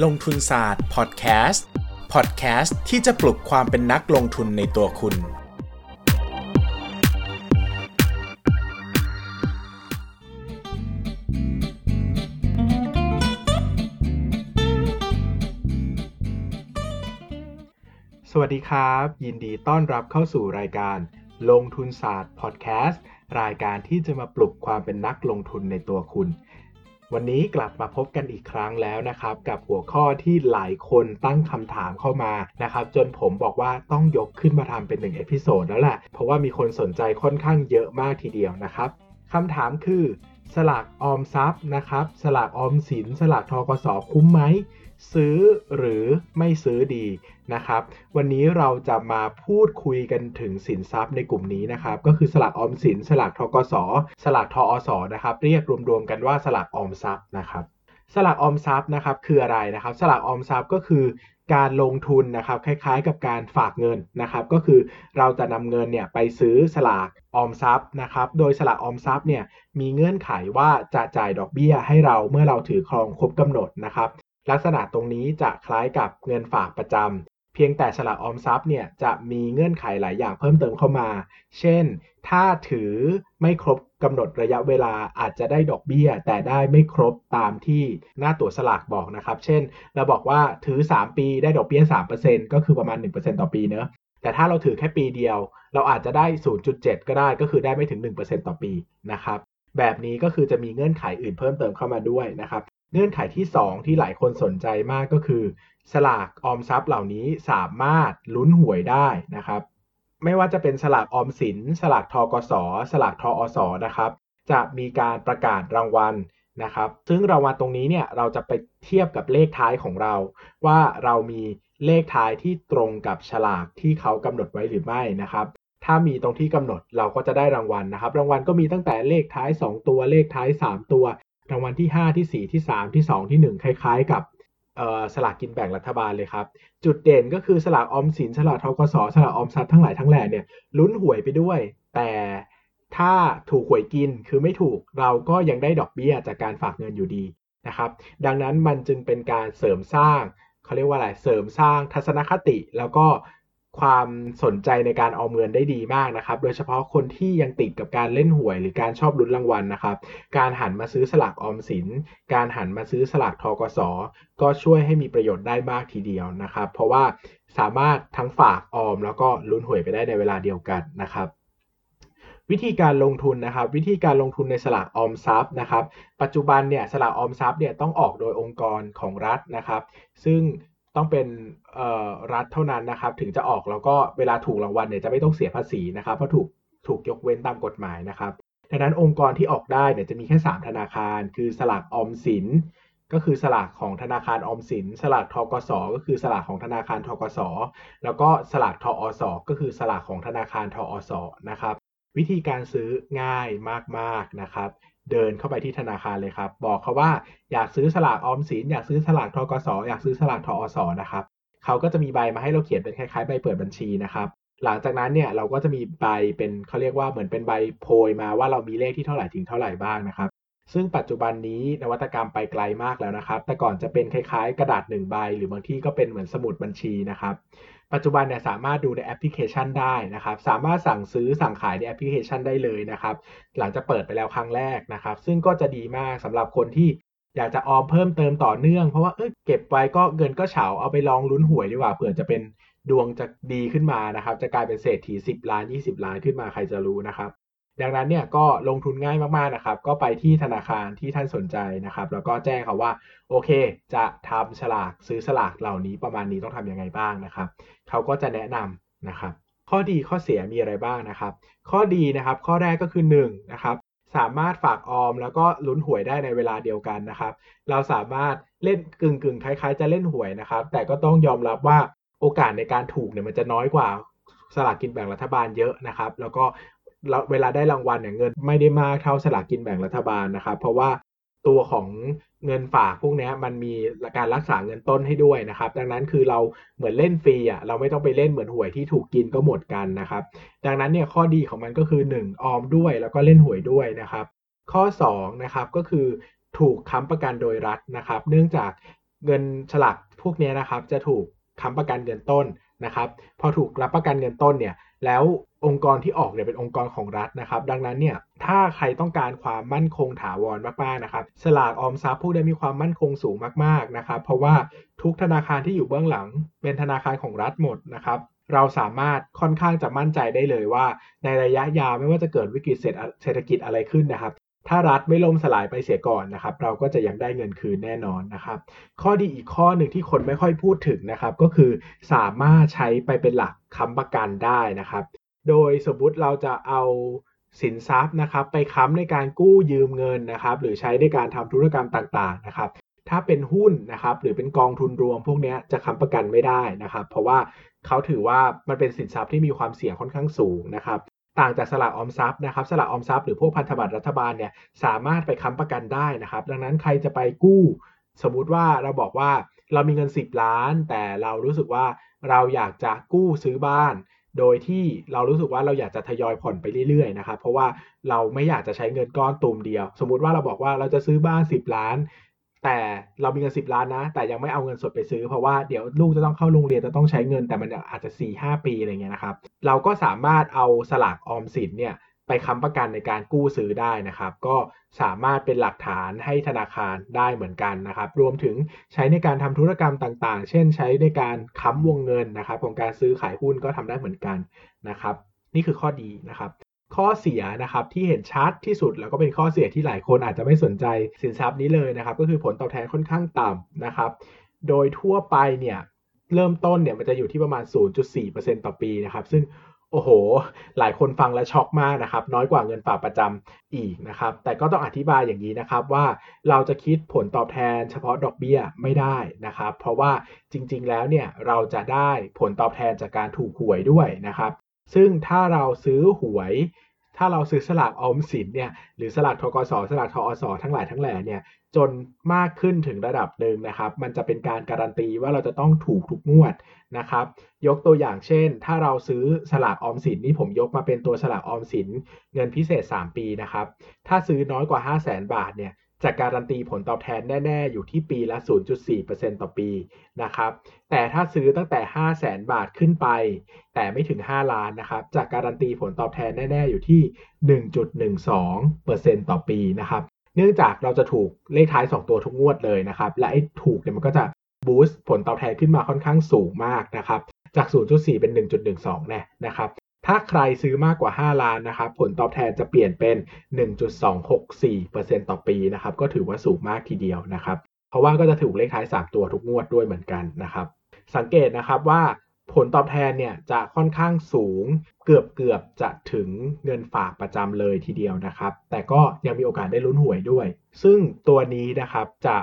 ลงทุนศาสตร์พอดแคสต์พอดแคสต์ที่จะปลุกความเป็นนักลงทุนในตัวคุณ สวัสดีครับ ยินดีต้อนรับเข้าสู่รายการลงทุนศาสตร์พอดแคสต์รายการที่จะมาปลุกความเป็นนักลงทุนในตัวคุณ วันนี้กลับมาพบกันอีกครั้งแล้วนะครับ กับหัวข้อที่หลายคนตั้งคำถามเข้ามานะครับ จนผมบอกว่าต้องยกขึ้นมาทำเป็นหนึ่ง episode แล้วแหละเพราะว่ามีคนสนใจค่อนข้างเยอะมากทีเดียวนะครับคำถามคือ สลากออมทรัพย์นะครับ สลากออมสิน สลากธกสคุ้มไหม ซื้อหรือไม่ซื้อดีนะครับ วันนี้เราจะมาพูดคุยกันถึงสินทรัพย์ในกลุ่มนี้นะครับ ก็คือสลากออมสิน สลากธกส สลากทอสนะครับ เรียกรวมๆกันว่าสลากออมทรัพย์นะครับ สลากออมทรัพย์นะครับคืออะไรนะครับ สลากออมทรัพย์ก็คือการลงทุนนะครับคล้ายๆกับการฝากเงินนะครับก็คือเราจะนำเงินเนี่ยไปซื้อสลากออมทรัพย์นะครับโดยสลากออมทรัพย์เนี่ยมีเงื่อนไขว่าจะจ่ายดอกเบี้ยให้เราเมื่อเราถือครองครบกำหนดนะครับลักษณะตรงนี้จะคล้ายกับเงินฝากประจำ เพียงแต่สลากออมทรัพย์เนี่ยจะมีเงื่อนไขหลายอย่างเพิ่มเติมเข้ามา เช่น ถ้าถือไม่ครบกำหนดระยะเวลาอาจจะได้ดอกเบี้ย แต่ได้ไม่ครบตามที่หน้าตั๋วสลากบอกนะครับ เช่น เราบอกว่าถือ 3 ปีได้ดอกเบี้ย 3%ก็คือประมาณ 1%ต่อปีเนอะแต่ถ้าเราถือแค่ปีเดียว เราอาจจะได้ 0.7 ก็ได้ก็คือได้ไม่ถึง 1%ต่อปีนะครับแบบนี้ก็คือจะมีเงื่อนไขอื่นเพิ่มเติมเข้ามาด้วยนะครับ เงื่อนไขที่ 2 ที่หลายคนสนใจมากก็คือ สลากออมทรัพย์เหล่านี้สามารถลุ้นหวยได้นะครับ ไม่ว่าจะเป็นสลากออมสิน สลากทกสสลากทออสนะครับ จะมีการประกาศรางวัลนะครับ ซึ่งรางวัลตรงนี้เนี่ยเราจะไปเทียบกับเลขท้ายของเรา ว่าเรามีเลขท้ายที่ตรงกับฉลากที่เขากำหนดไว้หรือไม่นะครับ ถ้ามีตรงที่กำหนดเราก็จะได้รางวัลนะครับ รางวัลก็มีตั้งแต่เลขท้าย 2 ตัวเลขท้าย 3 ตัว รางวัลที่ 5 ที่ 4 ที่ 3 ที่ 2 ที่ 1 คล้าย ๆ กับสลากกินแบ่งรัฐบาลเลยครับ จุดเด่นก็คือสลากออมสินสลากทกสสลากออมทรัพย์ทั้งหลายทั้งแหล่เนี่ยลุ้นหวยไปด้วย แต่ถ้าถูกหวยกินคือไม่ถูกเราก็ยังได้ดอกเบี้ยจากการฝากเงินอยู่ดีนะครับ ดังนั้นมันจึงเป็นการเสริมสร้างเขาเรียกว่าอะไรเสริมสร้างทัศนคติ แล้วก็ ความสนใจในการออมเงินได้ดีมากนะครับ โดยเฉพาะคนที่ยังติดกับการเล่นหวยหรือการชอบลุ้นรางวัลนะครับ การหันมาซื้อสลากออมสิน การหันมาซื้อสลากทกส ก็ช่วยให้มีประโยชน์ได้มากทีเดียวนะครับ เพราะว่าสามารถทั้งฝากออมแล้วก็ลุ้นหวยไปได้ในเวลาเดียวกันนะครับวิธีการลงทุนนะครับ วิธีการลงทุนในสลากออมทรัพย์นะครับ ปัจจุบันเนี่ยสลากออมทรัพย์เนี่ยต้องออกโดยองค์กรของรัฐนะครับ ซึ่ง ต้องเป็นรัฐเท่านั้นนะครับ ถึงจะออกแล้วก็เวลาถูกรางวัลเนี่ยจะไม่ต้องเสียภาษีนะครับเพราะถูกถูกยกเว้นตามกฎหมายนะครับดังนั้นองค์กรที่ออกได้เนี่ยจะมีแค่ 3 ธนาคาร คือสลากออมสิน ก็คือสลากของธนาคารออมสิน สลากทกสก็คือสลากของธนาคารทกสแล้วก็สลากทอสก็คือสลากของธนาคารทอสนะครับ วิธีการซื้อง่ายมากๆนะครับ เดินเข้าไปที่ธนาคารเลยครับ บอกเขาว่าอยากซื้อสลากออมสินอยากซื้อสลากทกสอยากซื้อสลากทอสนะครับเขาก็จะมีใบมาให้เราเขียนเป็นคล้ายๆใบเปิดบัญชีนะครับหลังจากนั้นเนี่ยเราก็จะมีใบเป็นเขาเรียกว่าเหมือนเป็นใบโพยมาว่าเรามีเลขที่เท่าไหร่ถึงเท่าไหร่บ้างนะครับ ซึ่งปัจจุบันนี้นวัตกรรมไปไกลมากแล้วนะครับ แต่ก่อนจะเป็นคล้ายๆ กระดาษ1ใบ หรือบางที่ก็เป็นเหมือนสมุดบัญชีนะครับ ปัจจุบันเนี่ยสามารถดูในแอปพลิเคชันได้นะครับ สามารถสั่งซื้อสั่งขายในแอปพลิเคชันได้เลยนะครับ หลังจากเปิดไปแล้วครั้งแรกนะครับ ซึ่งก็จะดีมากสำหรับคนที่อยากจะออมเพิ่มเติมต่อเนื่อง เพราะว่าเออเก็บไว้ก็เงินก็เฉาเอาไปลองลุ้นหวยดีกว่าเผื่อจะเป็นดวงจะดีขึ้นมานะครับ จะกลายเป็นเศรษฐี10ล้าน 20 ล้านขึ้นมาใครจะรู้นะครับ ดังนั้นเนี่ยก็ลงทุนง่ายมากๆนะครับ ก็ไปที่ธนาคารที่ท่านสนใจนะครับ แล้วก็แจ้งเขาว่าโอเค จะทำฉลากซื้อสลากเหล่านี้ประมาณนี้ต้องทํำยังไงบ้างนะครับเขาก็จะแนะนำนะครับ ข้อดีข้อเสียมีอะไรบ้างนะครับ ข้อดีนะครับ ข้อแรกก็คือ1นะครับสามารถฝากออมแล้วก็ลุ้นหวยได้ในเวลาเดียวกันนะครับ เราสามารถเล่นกึ่งกึ่งคล้ายๆ จะเล่นหวยนะครับ แต่ก็ต้องยอมรับว่าโอกาสในการถูกเนี่ยมันจะน้อยกว่าสลากกินแบ่งรัฐบาลเยอะนะครับ แล้วก็ เวลาได้รางวัลเนี่ยเงินไม่ได้มากเท่าสลากกินแบ่งรัฐบาลนะครับ เพราะว่าตัวของเงินฝากพวกนี้มันมีการรักษาเงินต้นให้ด้วยนะครับ ดังนั้นคือเราเหมือนเล่นฟรีอะเราไม่ต้องไปเล่นเหมือนหวยที่ถูกกินก็หมดกันนะครับ ดังนั้นเนี่ยข้อดีของมันก็คือ 1 ออมด้วยแล้วก็เล่นหวยด้วยนะครับ ข้อ2นะครับก็คือถูกค้ำประกันโดยรัฐนะครับ เนื่องจากเงินฉลากพวกนี้นะครับจะถูกค้ำประกันเงินต้นนะครับ พอถูกรับประกันเงินต้นเนี่ยแล้ว องค์กรที่ออกเนี่ยเป็นองค์กรของรัฐนะครับ ดังนั้นเนี่ยถ้าใครต้องการความมั่นคงถาวรมากๆนะครับสลากออมทรัพย์พวกนี้มีความมั่นคงสูงมากๆนะครับ เพราะว่าทุกธนาคารที่อยู่เบื้องหลัง เป็นธนาคารของรัฐหมดนะครับเราสามารถค่อนข้างจะมั่นใจได้เลยว่า ในระยะยาวไม่ว่าจะเกิดวิกฤตเศรษฐกิจอะไรขึ้นนะครับ ถ้ารัฐไม่ล่มสลายไปเสียก่อนนะครับ เราก็จะยังได้เงินคืนแน่นอนนะครับ ข้อดีอีกข้อหนึ่งที่คนไม่ค่อยพูดถึงนะครับ ก็คือสามารถใช้ไปเป็นหลักค้ำประกันได้นะครับ โดยสมมุติเราจะเอาสินทรัพย์นะครับ ไปค้ำในการกู้ยืมเงินนะครับ หรือใช้ในการทำธุรกรรมต่างๆนะครับ ถ้าเป็นหุ้นนะครับ หรือเป็นกองทุนรวมพวกนี้จะค้ำประกันไม่ได้นะครับ เพราะว่าเขาถือว่ามันเป็นสินทรัพย์ที่มีความเสี่ยงค่อนข้างสูงนะครับ ต่างจากสลากออมทรัพย์นะครับ สลากออมทรัพย์หรือพวกพันธบัตรรัฐบาลเนี่ยสามารถไปค้ำประกันได้นะครับ ดังนั้นใครจะไปกู้ สมมุติว่าเราบอกว่าเรามีเงิน 10 ล้าน แต่เรารู้สึกว่าเราอยากจะกู้ซื้อบ้าน โดยที่เรารู้สึกว่าเราอยากจะทยอยผ่อนไปเรื่อยๆนะครับ เพราะว่าเราไม่อยากจะใช้เงินก้อนตูมเดียว สมมุติว่าเราบอกว่าเราจะซื้อบ้าน 10 ล้าน แต่เรามีเงิน 10 ล้านนะ แต่ยังไม่เอาเงินสดไปซื้อ เพราะว่าเดี๋ยวลูกจะต้องเข้าโรงเรียนจะต้องใช้เงิน แต่มันอาจจะ4-5 ปีอะไรเงี้ยนะครับ เราก็สามารถเอาสลากออมสินเนี่ย ไปค้ำประกันในการกู้ซื้อได้นะครับ ก็สามารถเป็นหลักฐานให้ธนาคารได้เหมือนกันนะครับ รวมถึงใช้ในการทำธุรกรรมต่างๆ เช่น ใช้ในการค้ำวงเงินนะครับ ของการซื้อขายหุ้นก็ทำได้เหมือนกันนะครับ นี่คือข้อดีนะครับข้อเสียนะครับที่เห็นชัดที่สุดแล้วก็เป็นข้อเสียที่หลายคนอาจจะไม่สนใจสินทรัพย์นี้เลยนะครับ ก็คือผลตอบแทนค่อนข้างต่ำนะครับ โดยทั่วไปเนี่ยเริ่มต้นเนี่ยมันจะอยู่ที่ประมาณ 0.4%ต่อปีนะครับ ซึ่ง โอ้โห หลายคนฟังแล้วช็อกมากนะครับ น้อยกว่าเงินฝากประจำอีกนะครับ แต่ก็ต้องอธิบายอย่างนี้นะครับว่าเราจะคิดผลตอบแทนเฉพาะดอกเบี้ยไม่ได้นะครับ เพราะว่าจริง ๆ แล้วเนี่ยเราจะได้ผลตอบแทนจากการถูกหวยด้วยนะครับ ซึ่งถ้าเราซื้อหวย ถ้าเราซื้อสลากออมสินเนี่ยหรือสลากทกสสลากทอสทั้งหลายทั้งแหล่เนี่ยจนมากขึ้นถึงระดับหนึ่งนะครับ มันจะเป็นการการันตีว่าเราจะต้องถูกทุกงวดนะครับ ยกตัวอย่างเช่น ถ้าเราซื้อสลากออมสินนี่ผมยกมาเป็นตัวสลากออมสินเงินพิเศษ 3 ปีนะครับ ถ้าซื้อน้อยกว่า 5 0 0 0 0นบาทเนี่ย จะการันตีผลตอบแทนแน่ ๆ อยู่ที่ปีละ 0.4%ต่อปีนะครับ แต่ถ้าซื้อตั้งแต่ 5 0 0แสนบาทขึ้นไป แต่ไม่ถึง 5 ล้านนะครับจะการันตีผลตอบแทนแน่ ๆ อยู่ที่ 1.12%ต่อปีนะครับ เนื่องจากเราจะถูกเลขท้าย 2 ตัวทุกงวดเลยนะครับ และไอ้ถูกเนี่ยมันก็จะบูสต์ผลตอบแทนขึ้นมาค่อนข้างสูงมากนะครับ จาก 0.4 เป็น 1.12แน่นะครับ ถ้าใครซื้อมากกว่า 5 ล้านนะครับ ผลตอบแทนจะเปลี่ยนเป็น 1.264%ต่อปีนะครับ ก็ถือว่าสูงมากทีเดียวนะครับ เพราะว่าก็จะถูกเลขท้าย 3 ตัวทุกงวดด้วยเหมือนกันนะครับ สังเกตนะครับว่าผลตอบแทนเนี่ยจะค่อนข้างสูงเกือบเกือบจะถึงเงินฝากประจำเลยทีเดียวนะครับ แต่ก็ยังมีโอกาสได้ลุ้นหวยด้วย ซึ่งตัวนี้นะครับจะ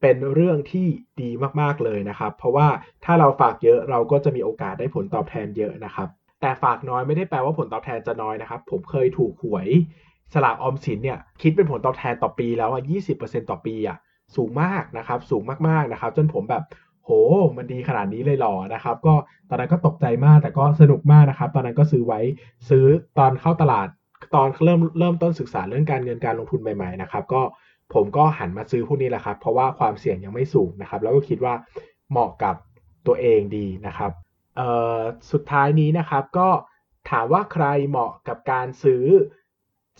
เป็นเรื่องที่ดีมากๆเลยนะครับ เพราะว่าถ้าเราฝากเยอะเราก็จะมีโอกาสได้ผลตอบแทนเยอะนะครับ แต่ฝากน้อยไม่ได้แปลว่าผลตอบแทนจะน้อยนะครับ ผมเคยถูกหวยสลากออมสินเนี่ยคิดเป็นผลตอบแทนต่อปีแล้วอะ20%ต่อปีอะสูงมากนะครับ สูงมากๆนะครับ จนผมแบบโห มันดีขนาดนี้เลยหรอนะครับ ก็ตอนนั้นก็ตกใจมากแต่ก็สนุกมากนะครับ ตอนนั้นก็ซื้อไว้ซื้อตอนเข้าตลาดตอนเริ่มเริ่มต้นศึกษาเรื่องการเงินการลงทุนใหม่ๆนะครับ ก็ผมก็หันมาซื้อพวกนี้แหละครับ เพราะว่าความเสี่ยงยังไม่สูงนะครับ แล้วก็คิดว่าเหมาะกับตัวเองดีนะครับ สุดท้ายนี้นะครับก็ถามว่าใครเหมาะกับการซื้อ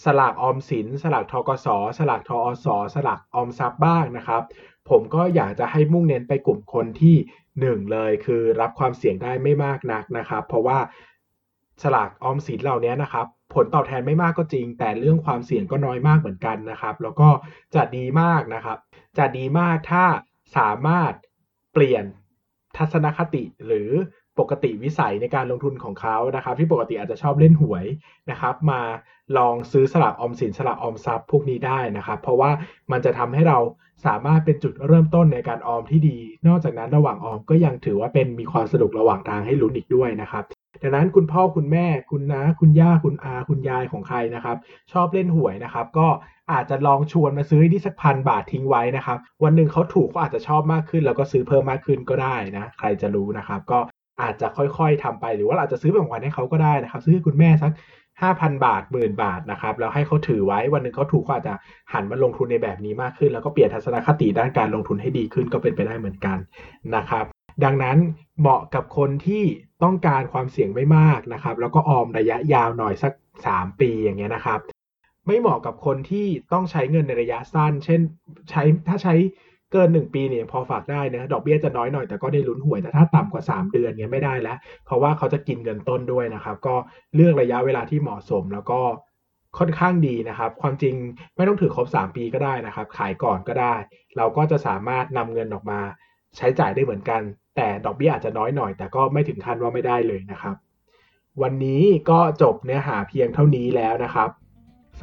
สลากออมสิน สลากทกส สลากทอสสลากออมทรัพย์บ้างนะครับ ผมก็อยากจะให้มุ่งเน้นไปกลุ่มคนที่หนึ่งเลยคือรับความเสี่ยงได้ไม่มากนักนะครับ เพราะว่าสลากออมสินเหล่านี้นะครับ ผลตอบแทนไม่มากก็จริง แต่เรื่องความเสี่ยงก็น้อยมากเหมือนกันนะครับ แล้วก็จะดีมากนะครับ จะดีมากถ้าสามารถเปลี่ยนทัศนคติหรือ ปกติวิสัยในการลงทุนของเขานะครับ ที่ปกติอาจจะชอบเล่นหวยนะครับ มาลองซื้อสลากออมสินสลากออมทรัพย์พวกนี้ได้นะครับ เพราะว่ามันจะทำให้เราสามารถเป็นจุดเริ่มต้นในการออมที่ดี นอกจากนั้นระหว่างออมก็ยังถือว่าเป็นมีความสนุกระหว่างทางให้ลุ้นอีกด้วยนะครับดังนั้นคุณพ่อคุณแม่คุณน้าคุณย่าคุณอาคุณยายของใครนะครับ ชอบเล่นหวยนะครับ ก็อาจจะลองชวนมาซื้อที่สักพันบาททิ้งไว้นะครับ วันหนึ่งเขาถูกเขาอาจจะชอบมากขึ้น แล้วก็ซื้อเพิ่มมากขึ้นก็ได้นะ ใครจะรู้นะครับ ก็ อาจจะค่อยๆทำไปหรือว่าอาจจะซื้อเป็นของขวัญให้เขาก็ได้นะครับ ซื้อให้คุณแม่สัก5,000บาทหมื่นบาทนะครับแล้วให้เขาถือไว้วันหนึ่งเขาถูกก็อาจจะหันมาลงทุนในแบบนี้มากขึ้น แล้วก็เปลี่ยนทัศนคติด้านการลงทุนให้ดีขึ้นก็เป็นไปได้เหมือนกันนะครับ ดังนั้นเหมาะกับคนที่ต้องการความเสี่ยงไม่มากนะครับ แล้วก็ออมระยะยาวหน่อยสัก 3 ปีอย่างเงี้ยนะครับ ไม่เหมาะกับคนที่ต้องใช้เงินในระยะสั้น เช่นใช้ถ้าใช้ เกิน1ปีเนี่ยพอฝากได้นะดอกเบี้ยจะน้อยหน่อยแต่ก็ได้ลุ้นหวยแต่ถ้าต่ำกว่า 3 เดือนเงี้ยไม่ได้แล้ว เพราะว่าเขาจะกินเงินต้นด้วยนะครับ ก็เลือกระยะเวลาที่เหมาะสมแล้วก็ค่อนข้างดีนะครับ ความจริงไม่ต้องถือครบ 3 ปีก็ได้นะครับ ขายก่อนก็ได้ เราก็จะสามารถนำเงินออกมาใช้จ่ายได้เหมือนกัน แต่ดอกเบี้ยอาจจะน้อยหน่อย แต่ก็ไม่ถึงขั้นว่าไม่ได้เลยนะครับ วันนี้ก็จบเนื้อหาเพียงเท่านี้แล้วนะครับ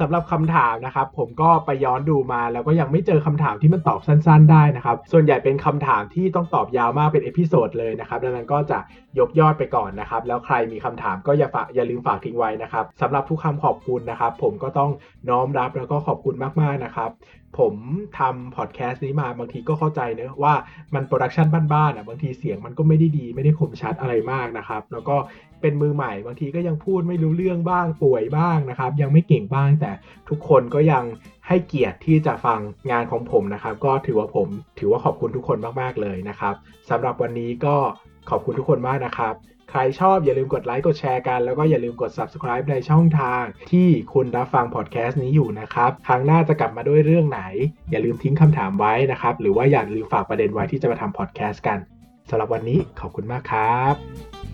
สำหรับคำถามนะครับ ผมก็ไปย้อนดูมา แล้วก็ยังไม่เจอคำถามที่มันตอบสั้น ๆ ได้นะครับ ส่วนใหญ่เป็นคำถามที่ต้องตอบยาวมากเป็น episode เลยนะครับดังนั้นก็จะยกยอดไปก่อนนะครับ แล้วใครมีคำถามก็อย่าฝากอย่าลืมฝากทิ้งไว้นะครับสำหรับทุกคำขอบคุณนะครับ ผมก็ต้องน้อมรับแล้วก็ขอบคุณมากๆนะครับ ผมทำพอดแคสต์นี้มาบางทีก็เข้าใจนะว่ามัน production บ้านๆอะบางทีเสียงมันก็ไม่ได้ดีไม่ได้คมชัดอะไรมากนะครับ แล้วก็เป็นมือใหม่บางทีก็ยังพูดไม่รู้เรื่องบ้างป่วยบ้างนะครับ ยังไม่เก่งบ้างแต่ทุกคนก็ยังให้เกียรติที่จะฟังงานของผมนะครับ ก็ถือว่าผมถือว่าขอบคุณทุกคนมากๆเลยนะครับสำหรับวันนี้ก็ขอบคุณทุกคนมากนะครับ ใครชอบอย่าลืมกดไลค์กดแชร์กัน แล้วก็อย่าลืมกด subscribe ในช่องทางที่คุณรับฟังพอดแคสต์นี้อยู่นะครับ ครั้งหน้าจะกลับมาด้วยเรื่องไหน อย่าลืมทิ้งคำถามไว้นะครับ หรือว่าอย่าลืมฝากประเด็นไว้ที่จะมาทำพอดแคสต์กันสำหรับวันนี้ขอบคุณมากครับ